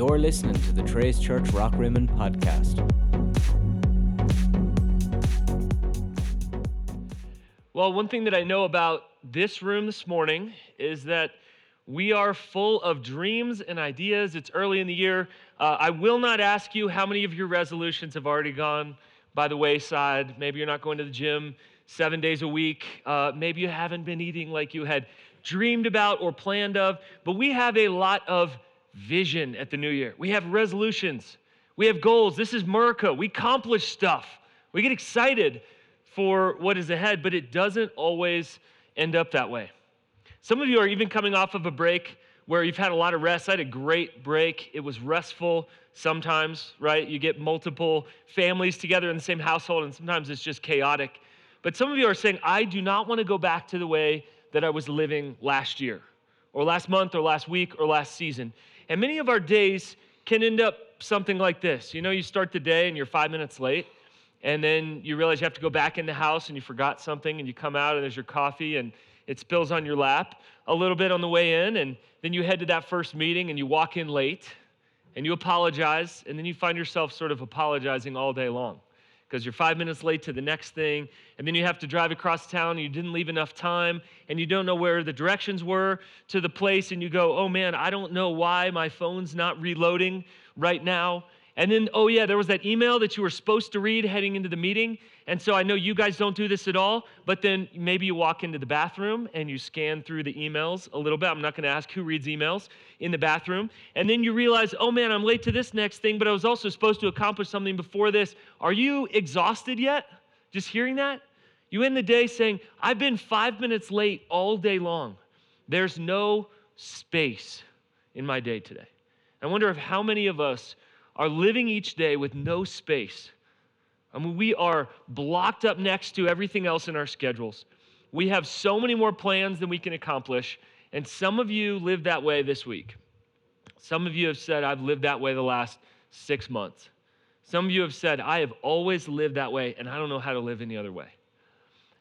You're listening to the Trace Church Rockrimmon podcast. Well, one thing that I know about this room this morning is that we are full of dreams and ideas. It's early in the year. Uh, I will not ask you how many of your resolutions have already gone by the wayside. Maybe you're not going to the gym seven days a week. Uh, maybe you haven't been eating like you had dreamed about or planned of. But we have a lot of vision at the new year. We have resolutions. We have goals. This is America. We accomplish stuff. We get excited for what is ahead, but it doesn't always end up that way. Some of you are even coming off of a break where you've had a lot of rest. I had a great break. It was restful sometimes, right? You get multiple families together in the same household, and sometimes it's just chaotic. But some of you are saying, I do not want to go back to the way that I was living last year, or last month, or last week, or last season. And many of our days can end up something like this. You know, you start the day and you're five minutes late, and then you realize you have to go back in the house and you forgot something, and you come out and there's your coffee and it spills on your lap a little bit on the way in, and then you head to that first meeting and you walk in late and you apologize, and then you find yourself sort of apologizing all day long because you're five minutes late to the next thing, and then you have to drive across town and you didn't leave enough time, and you don't know where the directions were to the place, and you go, oh man, I don't know why my phone's not reloading right now. And then, oh yeah, there was that email that you were supposed to read heading into the meeting. And so I know you guys don't do this at all, but then maybe you walk into the bathroom and you scan through the emails a little bit. I'm not going to ask who reads emails in the bathroom. And then you realize, oh man, I'm late to this next thing, but I was also supposed to accomplish something before this. Are you exhausted yet? Just hearing that? You end the day saying, I've been five minutes late all day long. There's no space in my day today. I wonder if how many of us are living each day with no space. I mean, we are blocked up next to everything else in our schedules. We have so many more plans than we can accomplish. And some of you live that way this week. Some of you have said, I've lived that way the last six months. Some of you have said, I have always lived that way, and I don't know how to live any other way.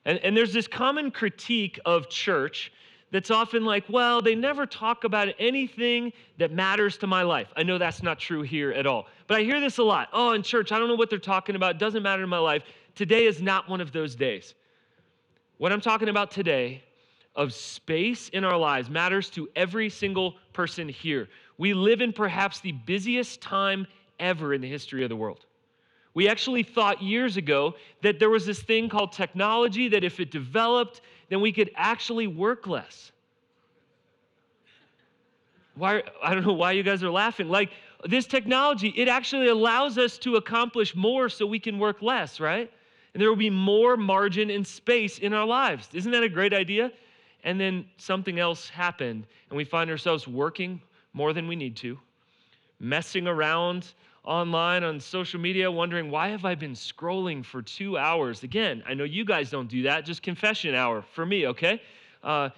And, and there's this common critique of church that's often like, well, they never talk about anything that matters to my life. I know that's not true here at all. But I hear this a lot. Oh, in church, I don't know what they're talking about. It doesn't matter to my life. Today is not one of those days. What I'm talking about today of space in our lives matters to every single person here. We live in perhaps the busiest time ever in the history of the world. We actually thought years ago that there was this thing called technology that if it developed, then we could actually work less. Why, I don't know why you guys are laughing. Like this technology, it actually allows us to accomplish more so we can work less, right? And there will be more margin and space in our lives. Isn't that a great idea? And then something else happened, and we find ourselves working more than we need to, messing around online on social media wondering why have i been scrolling for two hours? Again i know you guys don't do that just confession hour for me okay? Uh,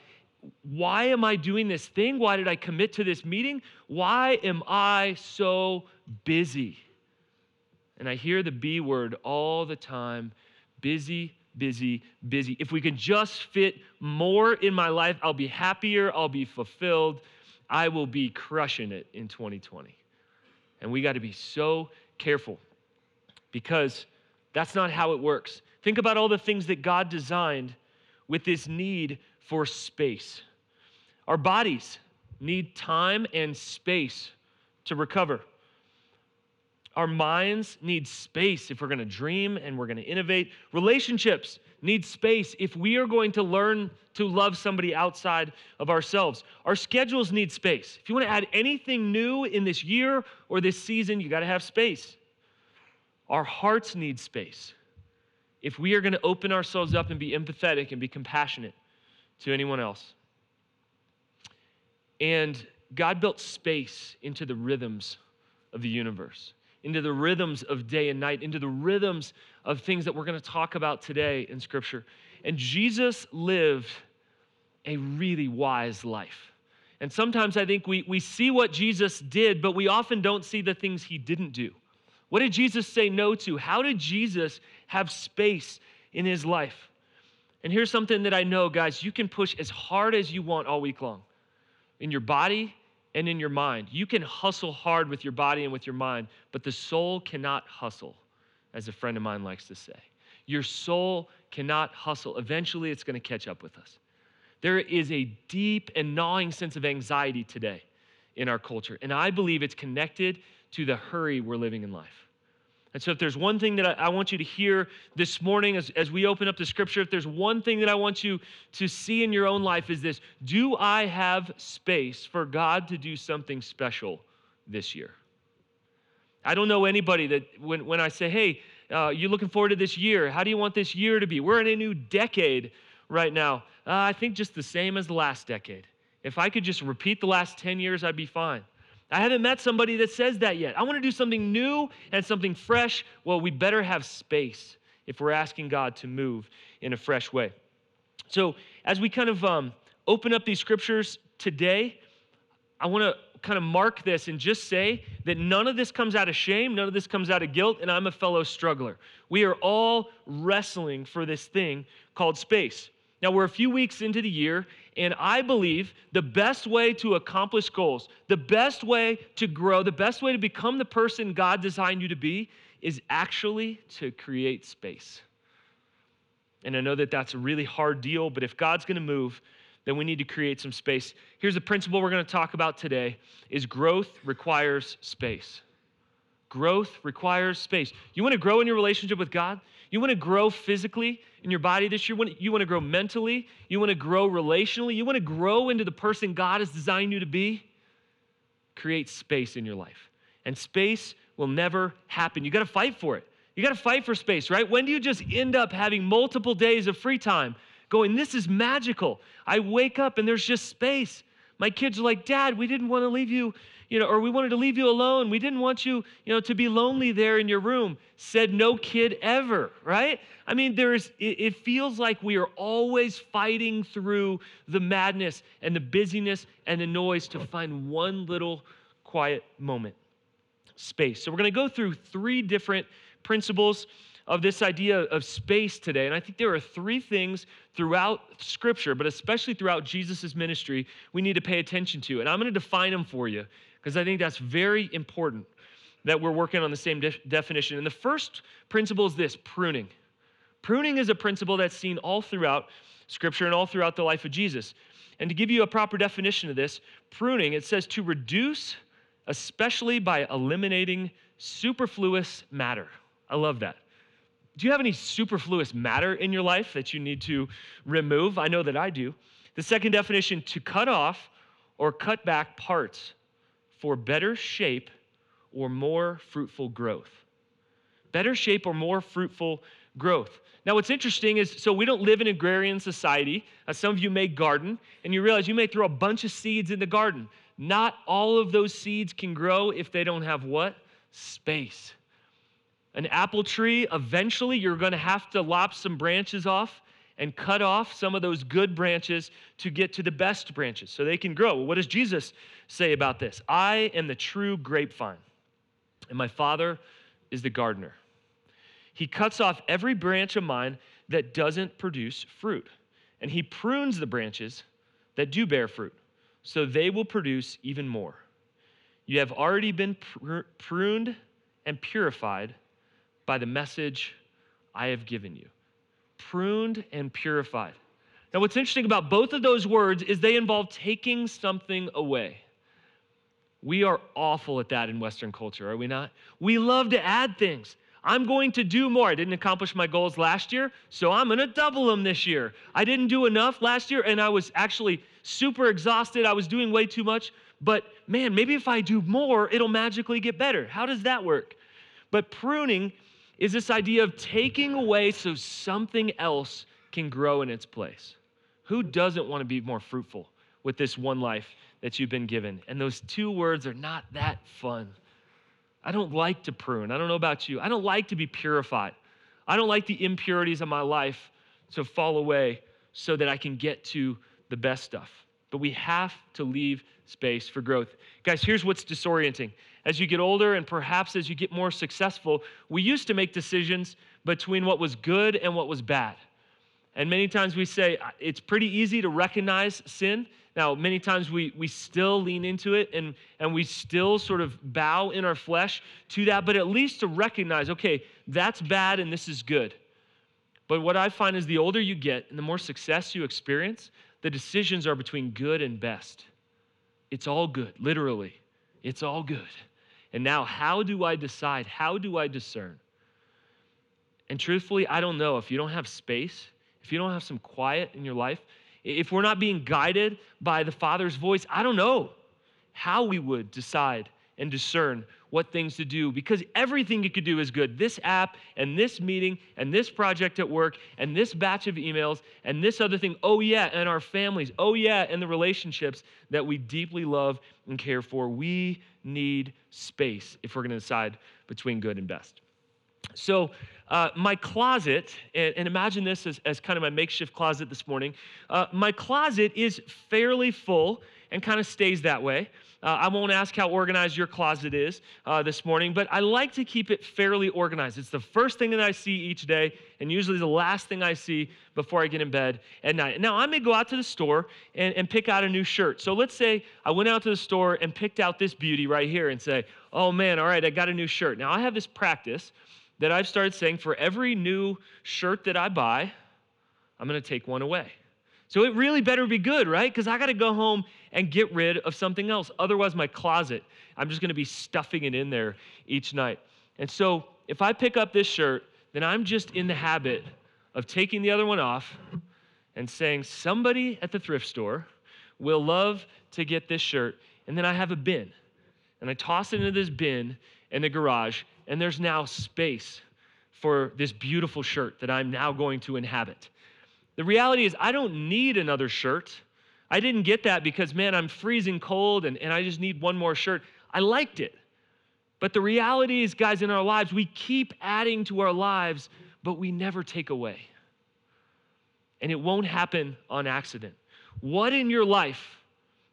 why am i doing this thing? Why did i commit to this meeting? Why am i so busy? And i hear the b word all the time busy busy busy. If we can just fit more in my life i'll be happier i'll be fulfilled i will be crushing it in 2020 and we got to be so careful because that's not how it works. Think about all the things that God designed with this need for space. Our bodies need time and space to recover. Our minds need space if we're going to dream and we're going to innovate. Relationships need space if we are going to learn to love somebody outside of ourselves. Our schedules need space. If you want to add anything new in this year or this season, you got to have space. Our hearts need space. If we are going to open ourselves up and be empathetic and be compassionate to anyone else. And God built space into the rhythms of the universe into the rhythms of day and night, into the rhythms of things that we're going to talk about today in Scripture. And Jesus lived a really wise life. And sometimes I think we, we see what Jesus did, but we often don't see the things he didn't do. What did Jesus say no to? How did Jesus have space in his life? And here's something that I know, guys you can push as hard as you want all week long in your body, and in your mind. You can hustle hard with your body and with your mind, but the soul cannot hustle, as a friend of mine likes to say. Your soul cannot hustle. Eventually, it's going to catch up with us. There is a deep and gnawing sense of anxiety today in our culture, and I believe it's connected to the hurry we're living in life. And so, if there's one thing that I, I, want you to hear this morning as, as we open up the scripture, if there's one thing that I want you to see in your own life, is this Do I have space for God to do something special this year? I don't know anybody that when, when I say, Hey, uh, you're looking forward to this year, how do you want this year to be? We're in a new decade right now. Uh, I think just the same as the last decade. If I could just repeat the last 10 years, I'd be fine. I haven't met somebody that says that yet. I want to do something new and something fresh. Well, we better have space if we're asking God to move in a fresh way. So, as we kind of um, open up these scriptures today, I want to kind of mark this and just say that none of this comes out of shame, none of this comes out of guilt, and I'm a fellow struggler. We are all wrestling for this thing called space. Now, we're a few weeks into the year, and I believe the best way to accomplish goals, the best way to grow, the best way to become the person God designed you to be is actually to create space. And I know that that's a really hard deal, but if God's going to move, then we need to create some space. Here's a principle we're going to talk about today is growth requires space. Growth requires space. You want to grow in your relationship with God? You want to grow physically in your body this year? You want to grow mentally? You want to grow relationally? You want to grow into the person God has designed you to be? Create space in your life. And space will never happen. You got to fight for it. You got to fight for space, right? When do you just end up having multiple days of free time going, This is magical? I wake up and there's just space. My kids are like, Dad, we didn't want to leave you you know, or we wanted to leave you alone. We didn't want you, you know, to be lonely there in your room. Said no kid ever, right? I mean, there's, it, it feels like we are always fighting through the madness and the busyness and the noise to find one little quiet moment, space. So we're going to go through three different principles of this idea of space today. And I think there are three things throughout Scripture, but especially throughout Jesus' ministry, we need to pay attention to. And I'm going to define them for you because I think that's very important that we're working on the same de- definition. And the first principle is this pruning. Pruning is a principle that's seen all throughout Scripture and all throughout the life of Jesus. And to give you a proper definition of this, pruning, it says to reduce, especially by eliminating superfluous matter. I love that. Do you have any superfluous matter in your life that you need to remove? I know that I do. The second definition, to cut off or cut back parts for better shape or more fruitful growth. Better shape or more fruitful growth. Now, what's interesting is so we don't live in agrarian society. Uh, some of you may garden, and you realize you may throw a bunch of seeds in the garden. Not all of those seeds can grow if they don't have what? Space. An apple tree, eventually you're going to have to lop some branches off and cut off some of those good branches to get to the best branches so they can grow. what does Jesus say about this? I am the true grapevine, and my Father is the gardener. He cuts off every branch of mine that doesn't produce fruit, and he prunes the branches that do bear fruit, so they will produce even more. You have already been pr- pruned and purified by the message I have given you pruned and purified. Now, what's interesting about both of those words is they involve taking something away. We are awful at that in Western culture, are we not? We love to add things. I'm going to do more. I didn't accomplish my goals last year, so I'm going to double them this year. I didn't do enough last year, and I was actually super exhausted. I was doing way too much, but man, maybe if I do more, it'll magically get better. How does that work? But pruning is this idea of taking away so something else can grow in its place. Who doesn't want to be more fruitful with this one life that you've been given? And those two words are not that fun. I don't like to prune. I don't know about you. I don't like to be purified. I don't like the impurities of my life to fall away so that I can get to the best stuff. But we have to leave space for growth. Guys, here's what's disorienting as you get older and perhaps as you get more successful, we used to make decisions between what was good and what was bad. And many times we say it's pretty easy to recognize sin Now, many times we, we still lean into it and, and we still sort of bow in our flesh to that, but at least to recognize, okay, that's bad and this is good. But what I find is the older you get and the more success you experience, the decisions are between good and best. It's all good, literally. It's all good. And now, how do I decide? How do I discern? And truthfully, I don't know. If you don't have space, if you don't have some quiet in your life, if we're not being guided by the Father's voice, I don't know how we would decide and discern what things to do because everything you could do is good. This app and this meeting and this project at work and this batch of emails and this other thing. Oh, yeah, and our families. Oh, yeah, and the relationships that we deeply love and care for. We need space if we're going to decide between good and best. So, uh, my closet, and, and, imagine this as, as kind of my makeshift closet this morning. Uh, my closet is fairly full and kind of stays that way. Uh, I won't ask how organized your closet is uh, this morning, but I like to keep it fairly organized. It's the first thing that I see each day, and usually the last thing I see before I get in bed at night. Now, I may go out to the store and, and pick out a new shirt. So let's say I went out to the store and picked out this beauty right here and say, oh man, all right, I got a new shirt. Now, I have this practice that I've started saying for every new shirt that I buy, I'm going to take one away. So it really better be good, right? Because I got to go home and get rid of something else. Otherwise, my closet, I'm just going to be stuffing it in there each night. And so if I pick up this shirt, then I'm just in the habit of taking the other one off and saying, somebody at the thrift store will love to get this shirt. And then I have a bin. And I toss it into this bin in the garage and there's now space for this beautiful shirt that I'm now going to inhabit. The reality is, I don't need another shirt. I didn't get that because, man, I'm freezing cold and, and I just need one more shirt. I liked it. But the reality is, guys, in our lives, we keep adding to our lives, but we never take away. And it won't happen on accident. What in your life,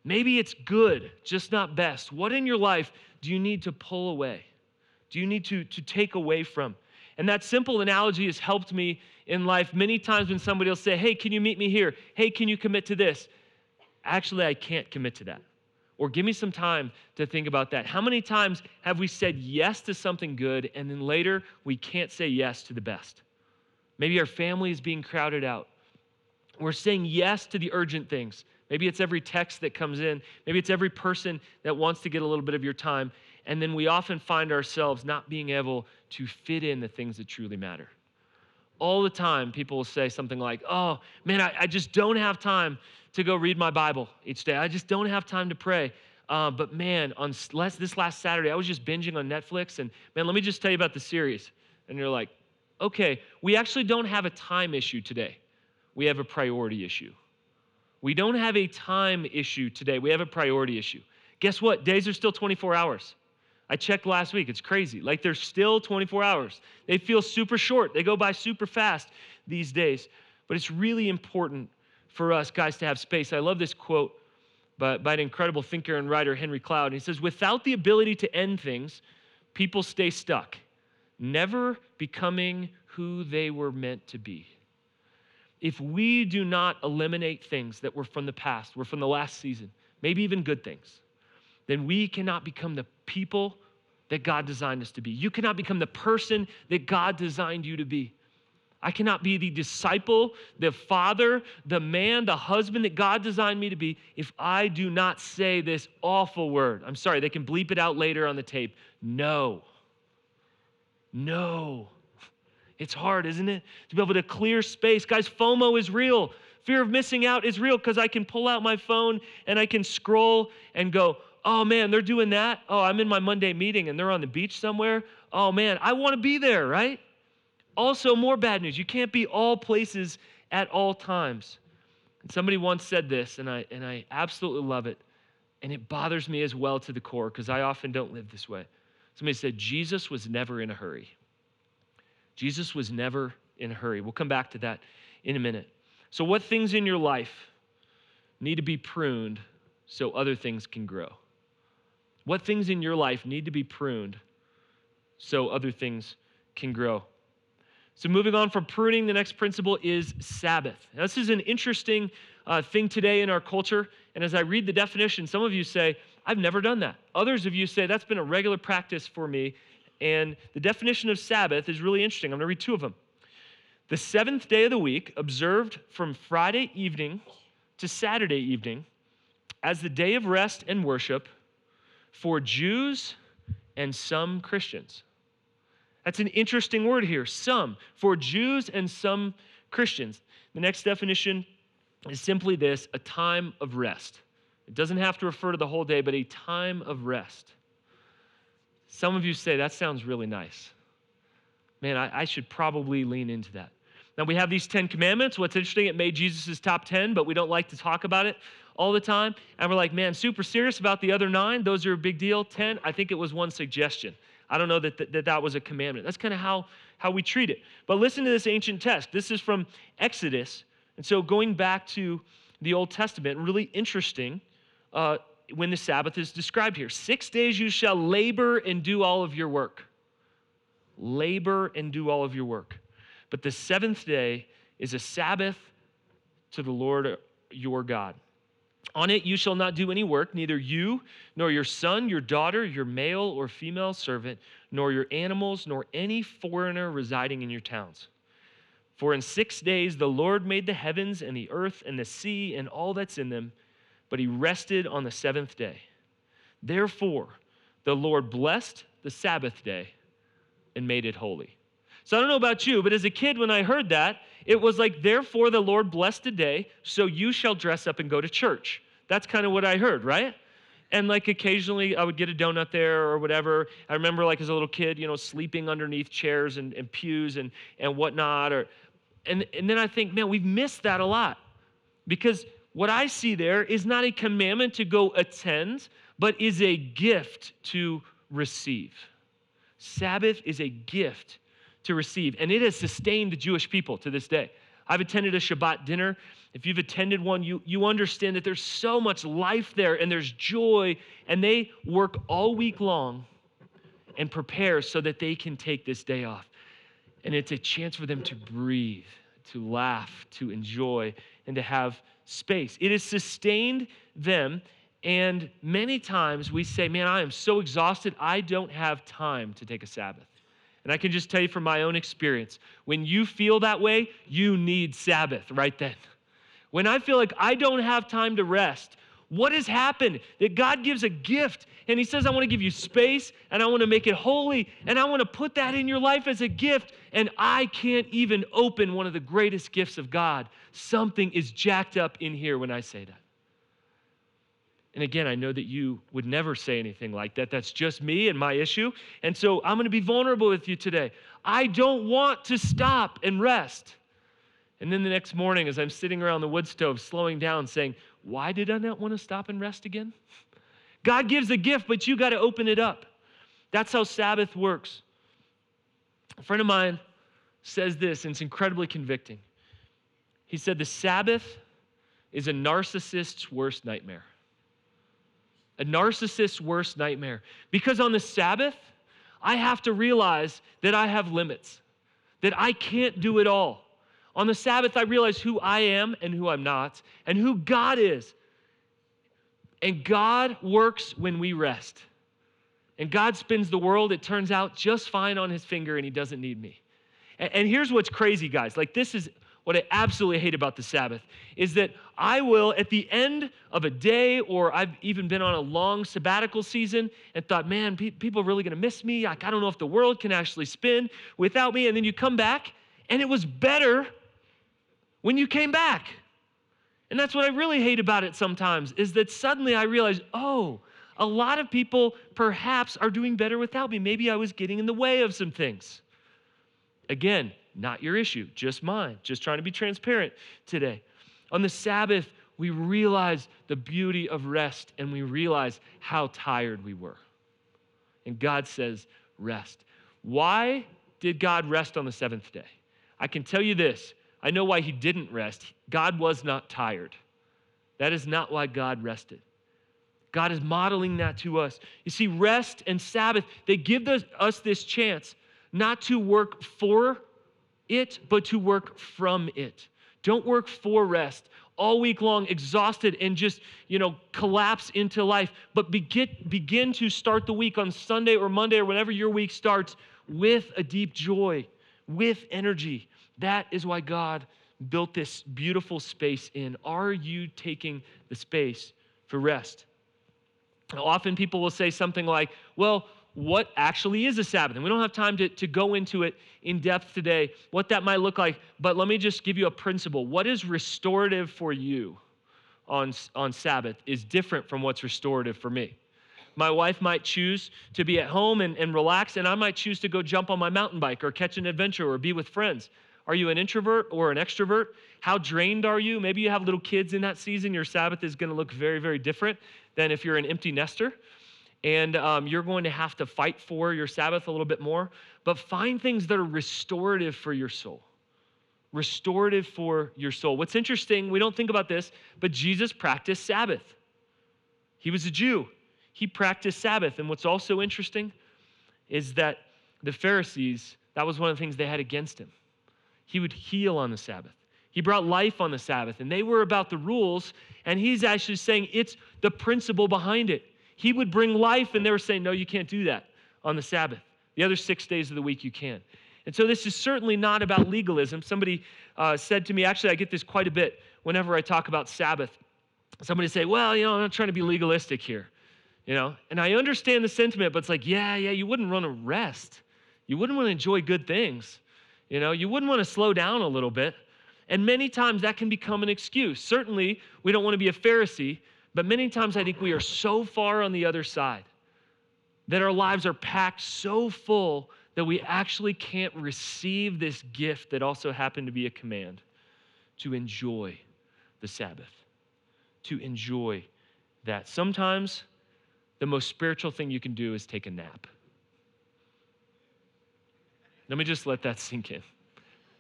maybe it's good, just not best, what in your life do you need to pull away? do you need to, to take away from? And that simple analogy has helped me in life many times when somebody will say, Hey, can you meet me here? Hey, can you commit to this? Actually, I can't commit to that. Or give me some time to think about that. How many times have we said yes to something good and then later we can't say yes to the best? Maybe our family is being crowded out. We're saying yes to the urgent things. Maybe it's every text that comes in. Maybe it's every person that wants to get a little bit of your time. And then we often find ourselves not being able to fit in the things that truly matter. All the time, people will say something like, Oh, man, I, I just don't have time to go read my Bible each day. I just don't have time to pray. Uh, but man, on last, this last Saturday, I was just binging on Netflix. And man, let me just tell you about the series. And you're like, okay, we actually don't have a time issue today. We have a priority issue. We don't have a time issue today. We have a priority issue. Guess what? Days are still 24 hours. I checked last week. It's crazy. Like they're still 24 hours. They feel super short. They go by super fast these days. But it's really important for us guys to have space. I love this quote by, by an incredible thinker and writer, Henry Cloud. He says, Without the ability to end things, people stay stuck, never becoming who they were meant to be. If we do not eliminate things that were from the past, were from the last season, maybe even good things, then we cannot become the people that God designed us to be. You cannot become the person that God designed you to be. I cannot be the disciple, the father, the man, the husband that God designed me to be if I do not say this awful word. I'm sorry, they can bleep it out later on the tape. No. No. It's hard, isn't it? To be able to clear space. Guys, FOMO is real. Fear of missing out is real because I can pull out my phone and I can scroll and go, oh man, they're doing that. Oh, I'm in my Monday meeting and they're on the beach somewhere. Oh man, I want to be there, right? Also, more bad news. You can't be all places at all times. And somebody once said this, and I, and I absolutely love it. And it bothers me as well to the core because I often don't live this way. Somebody said, Jesus was never in a hurry. Jesus was never in a hurry. We'll come back to that in a minute. So, what things in your life need to be pruned so other things can grow? What things in your life need to be pruned so other things can grow? So, moving on from pruning, the next principle is Sabbath. Now, this is an interesting uh, thing today in our culture, And as I read the definition, some of you say, I've never done that. Others of you say, that's been a regular practice for me. And the definition of Sabbath is really interesting. I'm going to read two of them. The seventh day of the week, observed from Friday evening to Saturday evening, as the day of rest and worship for Jews and some Christians. That's an interesting word here, some, for Jews and some Christians. The next definition is simply this a time of rest. It doesn't have to refer to the whole day, but a time of rest. Some of you say, that sounds really nice. Man, I, I should probably lean into that. Now, we have these 10 commandments. What's interesting, it made Jesus' top 10, but we don't like to talk about it all the time. And we're like, man, super serious about the other nine. Those are a big deal. 10, I think it was one suggestion. I don't know that that, that, that was a commandment. That's kind of how, how we treat it. But listen to this ancient text. This is from Exodus. And so going back to the Old Testament, really interesting uh, when the Sabbath is described here. Six days you shall labor and do all of your work. Labor and do all of your work. But the seventh day is a Sabbath to the Lord your God. On it you shall not do any work, neither you, nor your son, your daughter, your male or female servant, nor your animals, nor any foreigner residing in your towns. For in six days the Lord made the heavens and the earth and the sea and all that's in them, but he rested on the seventh day. Therefore, the Lord blessed the Sabbath day and made it holy. So I don't know about you, but as a kid, when I heard that, it was like, therefore the Lord blessed the day, so you shall dress up and go to church. That's kind of what I heard, right? And like occasionally I would get a donut there or whatever. I remember like as a little kid, you know, sleeping underneath chairs and, and pews and, and whatnot. Or and, and then I think, man, we've missed that a lot. Because what I see there is not a commandment to go attend, but is a gift to receive. Sabbath is a gift to receive. And it has sustained the Jewish people to this day. I've attended a Shabbat dinner. If you've attended one, you, you understand that there's so much life there and there's joy, and they work all week long and prepare so that they can take this day off. And it's a chance for them to breathe, to laugh, to enjoy, and to have space. It has sustained them. And many times we say, Man, I am so exhausted, I don't have time to take a Sabbath. And I can just tell you from my own experience when you feel that way, you need Sabbath right then. When I feel like I don't have time to rest, what has happened? That God gives a gift and He says, I want to give you space and I want to make it holy and I want to put that in your life as a gift. And I can't even open one of the greatest gifts of God. Something is jacked up in here when I say that. And again, I know that you would never say anything like that. That's just me and my issue. And so I'm going to be vulnerable with you today. I don't want to stop and rest. And then the next morning, as I'm sitting around the wood stove, slowing down, saying, Why did I not want to stop and rest again? God gives a gift, but you got to open it up. That's how Sabbath works. A friend of mine says this, and it's incredibly convicting. He said, The Sabbath is a narcissist's worst nightmare a narcissist's worst nightmare. Because on the Sabbath, I have to realize that I have limits, that I can't do it all. On the Sabbath, I realize who I am and who I'm not, and who God is. And God works when we rest. And God spins the world, it turns out, just fine on his finger, and he doesn't need me. And, and here's what's crazy, guys. Like, this is what I absolutely hate about the Sabbath is that I will, at the end of a day, or I've even been on a long sabbatical season and thought, man, pe- people are really gonna miss me. Like, I don't know if the world can actually spin without me. And then you come back, and it was better when you came back. And that's what I really hate about it sometimes is that suddenly I realize, oh, a lot of people perhaps are doing better without me. Maybe I was getting in the way of some things. Again, not your issue, just mine. Just trying to be transparent today. On the Sabbath, we realize the beauty of rest and we realize how tired we were. And God says, rest. Why did God rest on the seventh day? I can tell you this I know why He didn't rest. God was not tired. That is not why God rested. God is modeling that to us. You see, rest and Sabbath, they give us this chance not to work for it, but to work from it. Don't work for rest. all week long, exhausted, and just, you know, collapse into life. But begin, begin to start the week on Sunday or Monday or whenever your week starts with a deep joy, with energy. That is why God built this beautiful space in. Are you taking the space for rest? Now, often people will say something like, well, what actually is a Sabbath? And we don't have time to, to go into it in depth today, what that might look like, but let me just give you a principle. What is restorative for you on, on Sabbath is different from what's restorative for me. My wife might choose to be at home and, and relax, and I might choose to go jump on my mountain bike or catch an adventure or be with friends. Are you an introvert or an extrovert? How drained are you? Maybe you have little kids in that season. Your Sabbath is going to look very, very different than if you're an empty nester. And um, you're going to have to fight for your Sabbath a little bit more. But find things that are restorative for your soul. Restorative for your soul. What's interesting, we don't think about this, but Jesus practiced Sabbath. He was a Jew, he practiced Sabbath. And what's also interesting is that the Pharisees, that was one of the things they had against him he would heal on the Sabbath. He brought life on the Sabbath, and they were about the rules, and he's actually saying it's the principle behind it. He would bring life, and they were saying, No, you can't do that on the Sabbath. The other six days of the week, you can. And so, this is certainly not about legalism. Somebody uh, said to me, actually, I get this quite a bit whenever I talk about Sabbath. Somebody say, Well, you know, I'm not trying to be legalistic here. You know, and I understand the sentiment, but it's like, yeah, yeah, you wouldn't want to rest. You wouldn't want to enjoy good things. You know, you wouldn't want to slow down a little bit. And many times that can become an excuse. Certainly, we don't want to be a Pharisee, but many times I think we are so far on the other side that our lives are packed so full that we actually can't receive this gift that also happened to be a command to enjoy the Sabbath, to enjoy that. Sometimes the most spiritual thing you can do is take a nap. Let me just let that sink in.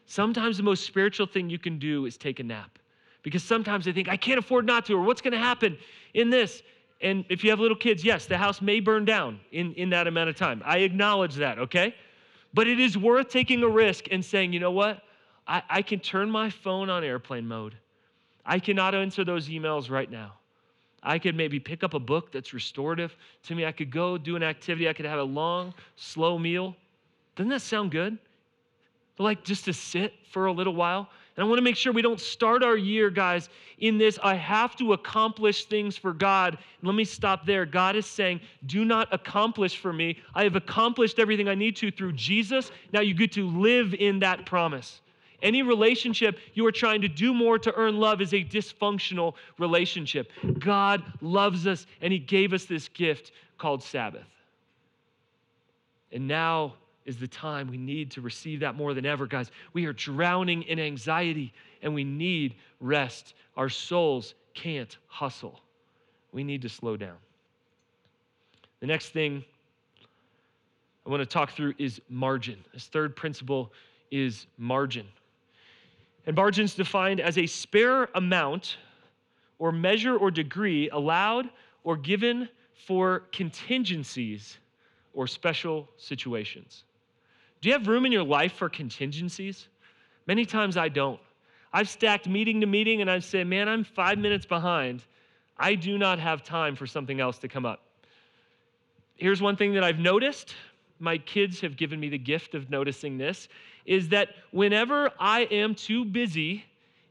Sometimes the most spiritual thing you can do is take a nap. Because sometimes they think, I can't afford not to, or what's going to happen in this? And if you have little kids, yes, the house may burn down in, in that amount of time. I acknowledge that, okay? But it is worth taking a risk and saying, you know what? I, I can turn my phone on airplane mode. I cannot answer those emails right now. I could maybe pick up a book that's restorative to me. I could go do an activity. I could have a long, slow meal. Doesn't that sound good? Like just to sit for a little while. And I want to make sure we don't start our year, guys, in this I have to accomplish things for God. Let me stop there. God is saying, do not accomplish for me. I have accomplished everything I need to through Jesus. Now you get to live in that promise. Any relationship you are trying to do more to earn love is a dysfunctional relationship. God loves us, and He gave us this gift called Sabbath. And now is the time we need to receive that more than ever, guys. We are drowning in anxiety and we need rest. Our souls can't hustle. We need to slow down. The next thing I want to talk through is margin. This third principle is margin. And margin is defined as a spare amount or measure or degree allowed or given for contingencies or special situations. Do you have room in your life for contingencies? Many times I don't. I've stacked meeting to meeting and I say, man, I'm five minutes behind. I do not have time for something else to come up. Here's one thing that I've noticed. My kids have given me the gift of noticing this is that whenever I am too busy,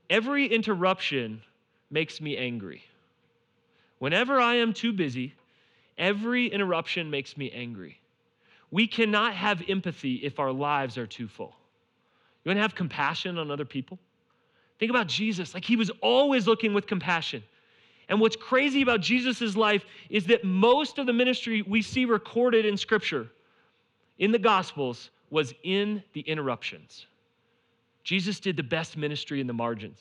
every interruption makes me angry. Whenever I am too busy, every interruption makes me angry. We cannot have empathy if our lives are too full. You want to have compassion on other people? Think about Jesus. Like he was always looking with compassion. And what's crazy about Jesus' life is that most of the ministry we see recorded in Scripture, in the Gospels, was in the interruptions. Jesus did the best ministry in the margins.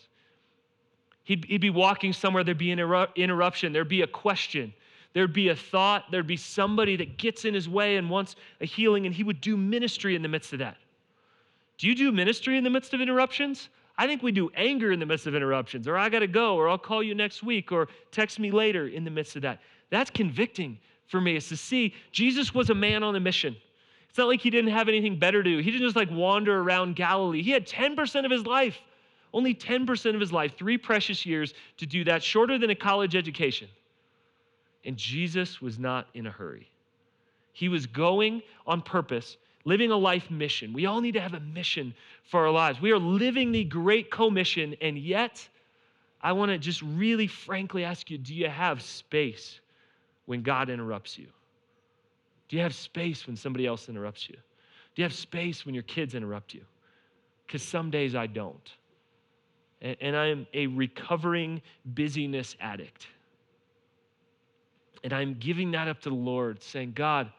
He'd, he'd be walking somewhere, there'd be an interruption, there'd be a question, There'd be a thought, there'd be somebody that gets in his way and wants a healing, and he would do ministry in the midst of that. Do you do ministry in the midst of interruptions? I think we do anger in the midst of interruptions, or I got to go, or I'll call you next week, or text me later in the midst of that. That's convicting for me, is to see Jesus was a man on a mission. It's not like he didn't have anything better to do. He didn't just like wander around Galilee. He had 10% of his life only 10% of his life, three precious years to do that, shorter than a college education. And Jesus was not in a hurry. He was going on purpose, living a life mission. We all need to have a mission for our lives. We are living the great commission, and yet, I want to just really frankly ask you do you have space when God interrupts you? Do you have space when somebody else interrupts you? Do you have space when your kids interrupt you? Because some days I don't. And, and I am a recovering busyness addict. And I'm giving that up to the Lord, saying, God,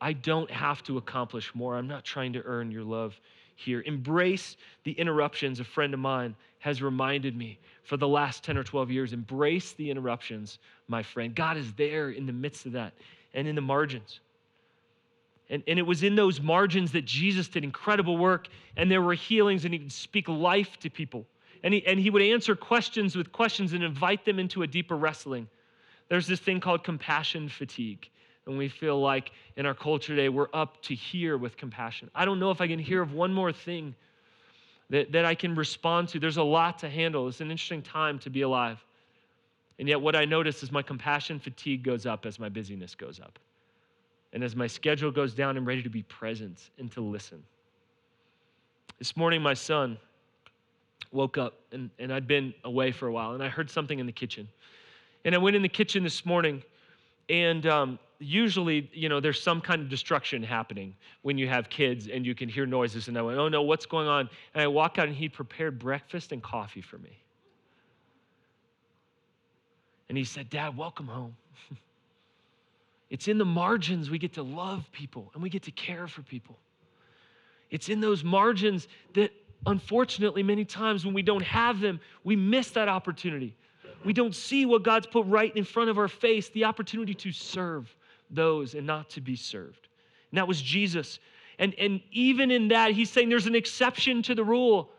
I don't have to accomplish more. I'm not trying to earn your love here. Embrace the interruptions. A friend of mine has reminded me for the last 10 or 12 years. Embrace the interruptions, my friend. God is there in the midst of that and in the margins. And, and it was in those margins that Jesus did incredible work, and there were healings, and he would speak life to people. And he, and he would answer questions with questions and invite them into a deeper wrestling. There's this thing called compassion fatigue. And we feel like in our culture today, we're up to here with compassion. I don't know if I can hear of one more thing that, that I can respond to. There's a lot to handle. It's an interesting time to be alive. And yet, what I notice is my compassion fatigue goes up as my busyness goes up. And as my schedule goes down, I'm ready to be present and to listen. This morning, my son woke up, and, and I'd been away for a while, and I heard something in the kitchen. And I went in the kitchen this morning, and um, usually, you know, there's some kind of destruction happening when you have kids and you can hear noises. And I went, oh no, what's going on? And I walk out and he prepared breakfast and coffee for me. And he said, Dad, welcome home. it's in the margins we get to love people and we get to care for people. It's in those margins that, unfortunately, many times when we don't have them, we miss that opportunity. We don't see what God's put right in front of our face the opportunity to serve, those and not to be served. And that was Jesus. And, and even in that, he's saying there's an exception to the rule.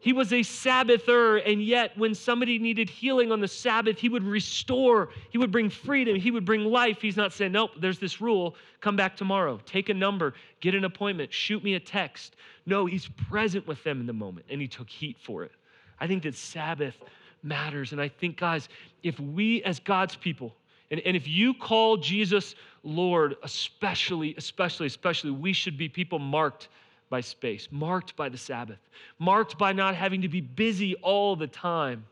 He was a Sabbather, and yet when somebody needed healing on the Sabbath, he would restore, he would bring freedom, he would bring life. He's not saying, Nope, there's this rule, come back tomorrow, take a number, get an appointment, shoot me a text. No, he's present with them in the moment, and he took heat for it. I think that Sabbath matters. And I think, guys, if we as God's people, and, and if you call Jesus Lord, especially, especially, especially, we should be people marked by space, marked by the Sabbath, marked by not having to be busy all the time.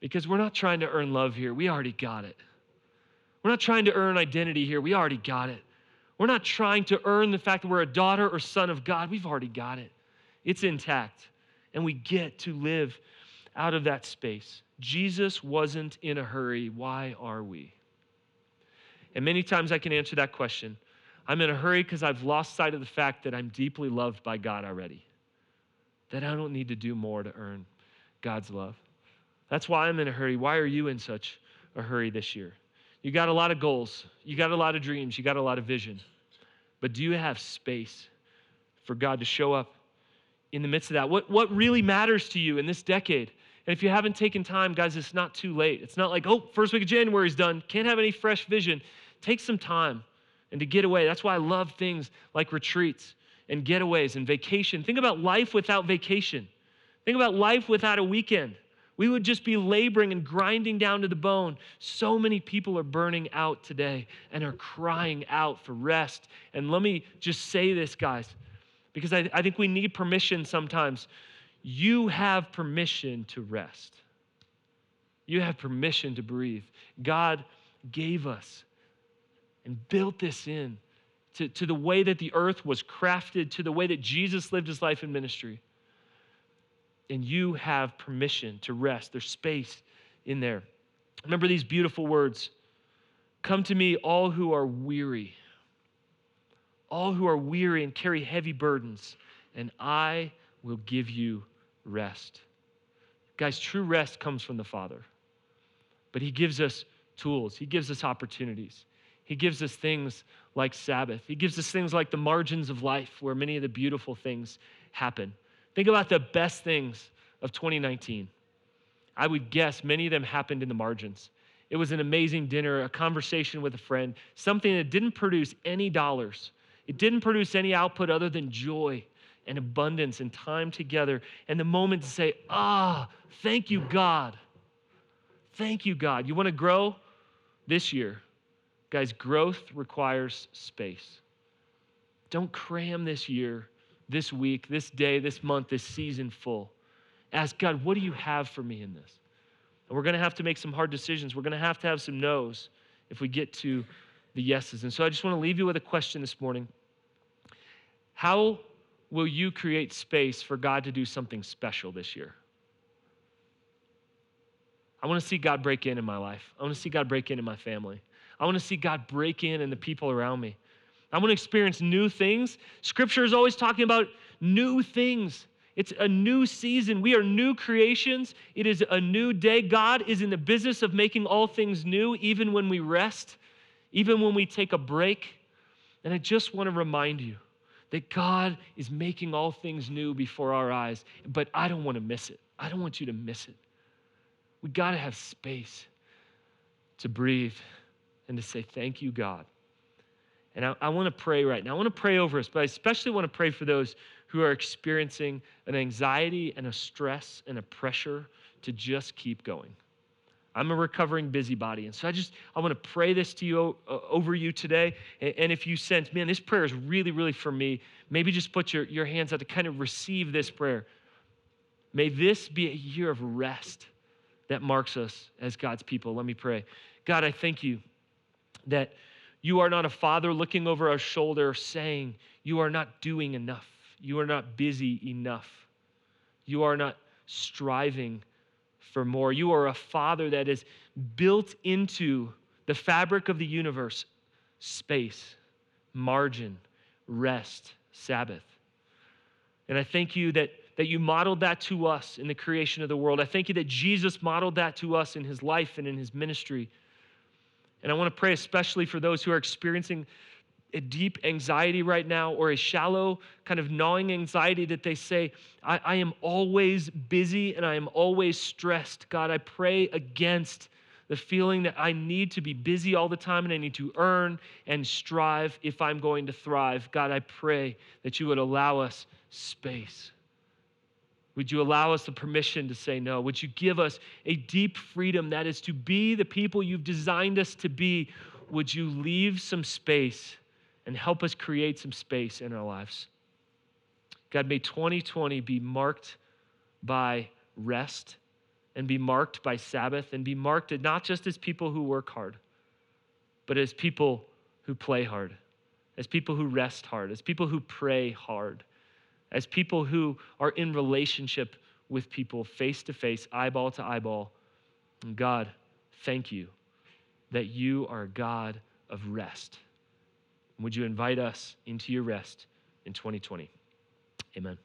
Because we're not trying to earn love here, we already got it. We're not trying to earn identity here, we already got it. We're not trying to earn the fact that we're a daughter or son of God, we've already got it. It's intact. And we get to live out of that space. Jesus wasn't in a hurry. Why are we? And many times I can answer that question. I'm in a hurry because I've lost sight of the fact that I'm deeply loved by God already, that I don't need to do more to earn God's love. That's why I'm in a hurry. Why are you in such a hurry this year? You got a lot of goals, you got a lot of dreams, you got a lot of vision, but do you have space for God to show up in the midst of that? What, what really matters to you in this decade? And if you haven't taken time, guys, it's not too late. It's not like, oh, first week of January is done. Can't have any fresh vision. Take some time and to get away. That's why I love things like retreats and getaways and vacation. Think about life without vacation. Think about life without a weekend. We would just be laboring and grinding down to the bone. So many people are burning out today and are crying out for rest. And let me just say this, guys, because I, I think we need permission sometimes you have permission to rest. You have permission to breathe. God gave us and built this in to, to the way that the earth was crafted, to the way that Jesus lived his life in ministry. And you have permission to rest. There's space in there. Remember these beautiful words Come to me, all who are weary, all who are weary and carry heavy burdens, and I will give you rest. Guys, true rest comes from the Father. But He gives us tools, He gives us opportunities. He gives us things like Sabbath. He gives us things like the margins of life where many of the beautiful things happen. Think about the best things of 2019. I would guess many of them happened in the margins. It was an amazing dinner, a conversation with a friend, something that didn't produce any dollars. It didn't produce any output other than joy and abundance and time together and the moment to say, ah, thank you, God. Thank you, God. You want to grow this year? Guys, growth requires space. Don't cram this year, this week, this day, this month, this season full. Ask God, what do you have for me in this? And we're going to have to make some hard decisions. We're going to have to have some no's if we get to the yeses. And so I just want to leave you with a question this morning. How will you create space for God to do something special this year? I want to see God break in in my life. I want to see God break in in my family. I want to see God break in in the people around me. I want to experience new things. Scripture is always talking about new things. It's a new season. We are new creations. It is a new day. God is in the business of making all things new, even when we rest, even when we take a break. And I just want to remind you that God is making all things new before our eyes, but I don't want to miss it. I don't want you to miss it. We got to have space to breathe and to say, Thank you, God. And I, I want to pray right now. I want to pray over us, but I especially want to pray for those who are experiencing an anxiety and a stress and a pressure to just keep going. I'm a recovering busybody. And so I just, I want to pray this to you uh, over you today. And, and, if you sense, man, this prayer is really, really for me, maybe just put your, your hands out to kind of receive this prayer. May this be a year of rest that marks us as God's people. Let me pray. God, I thank you that you are not a father looking over our shoulder saying, You are not doing enough. You are not busy enough. You are not striving for more. You are a father that is built into the fabric of the universe space, margin, rest, Sabbath. And I thank you that, that you modeled that to us in the creation of the world. I thank you that Jesus modeled that to us in his life and in his ministry. And I want to pray especially for those who are experiencing a deep anxiety right now or a shallow kind of gnawing anxiety that they say, I, I, am always busy and I am always stressed. God, I pray against the feeling that I need to be busy all the time and I need to earn and strive if I'm going to thrive. God, I pray that you would allow us space. Would you allow us the permission to say no? Would you give us a deep freedom that is to be the people you've designed us to be? Would you leave some space and help us create some space in our lives. God, may 2020 be marked by rest and be marked by Sabbath and be marked not just as people who work hard, but as people who play hard, as people who rest hard, as people who pray hard, as people who are in relationship with people face to face, eyeball to eyeball. And God, thank you that you are a God of rest. Would you invite us into your rest in 2020? Amen.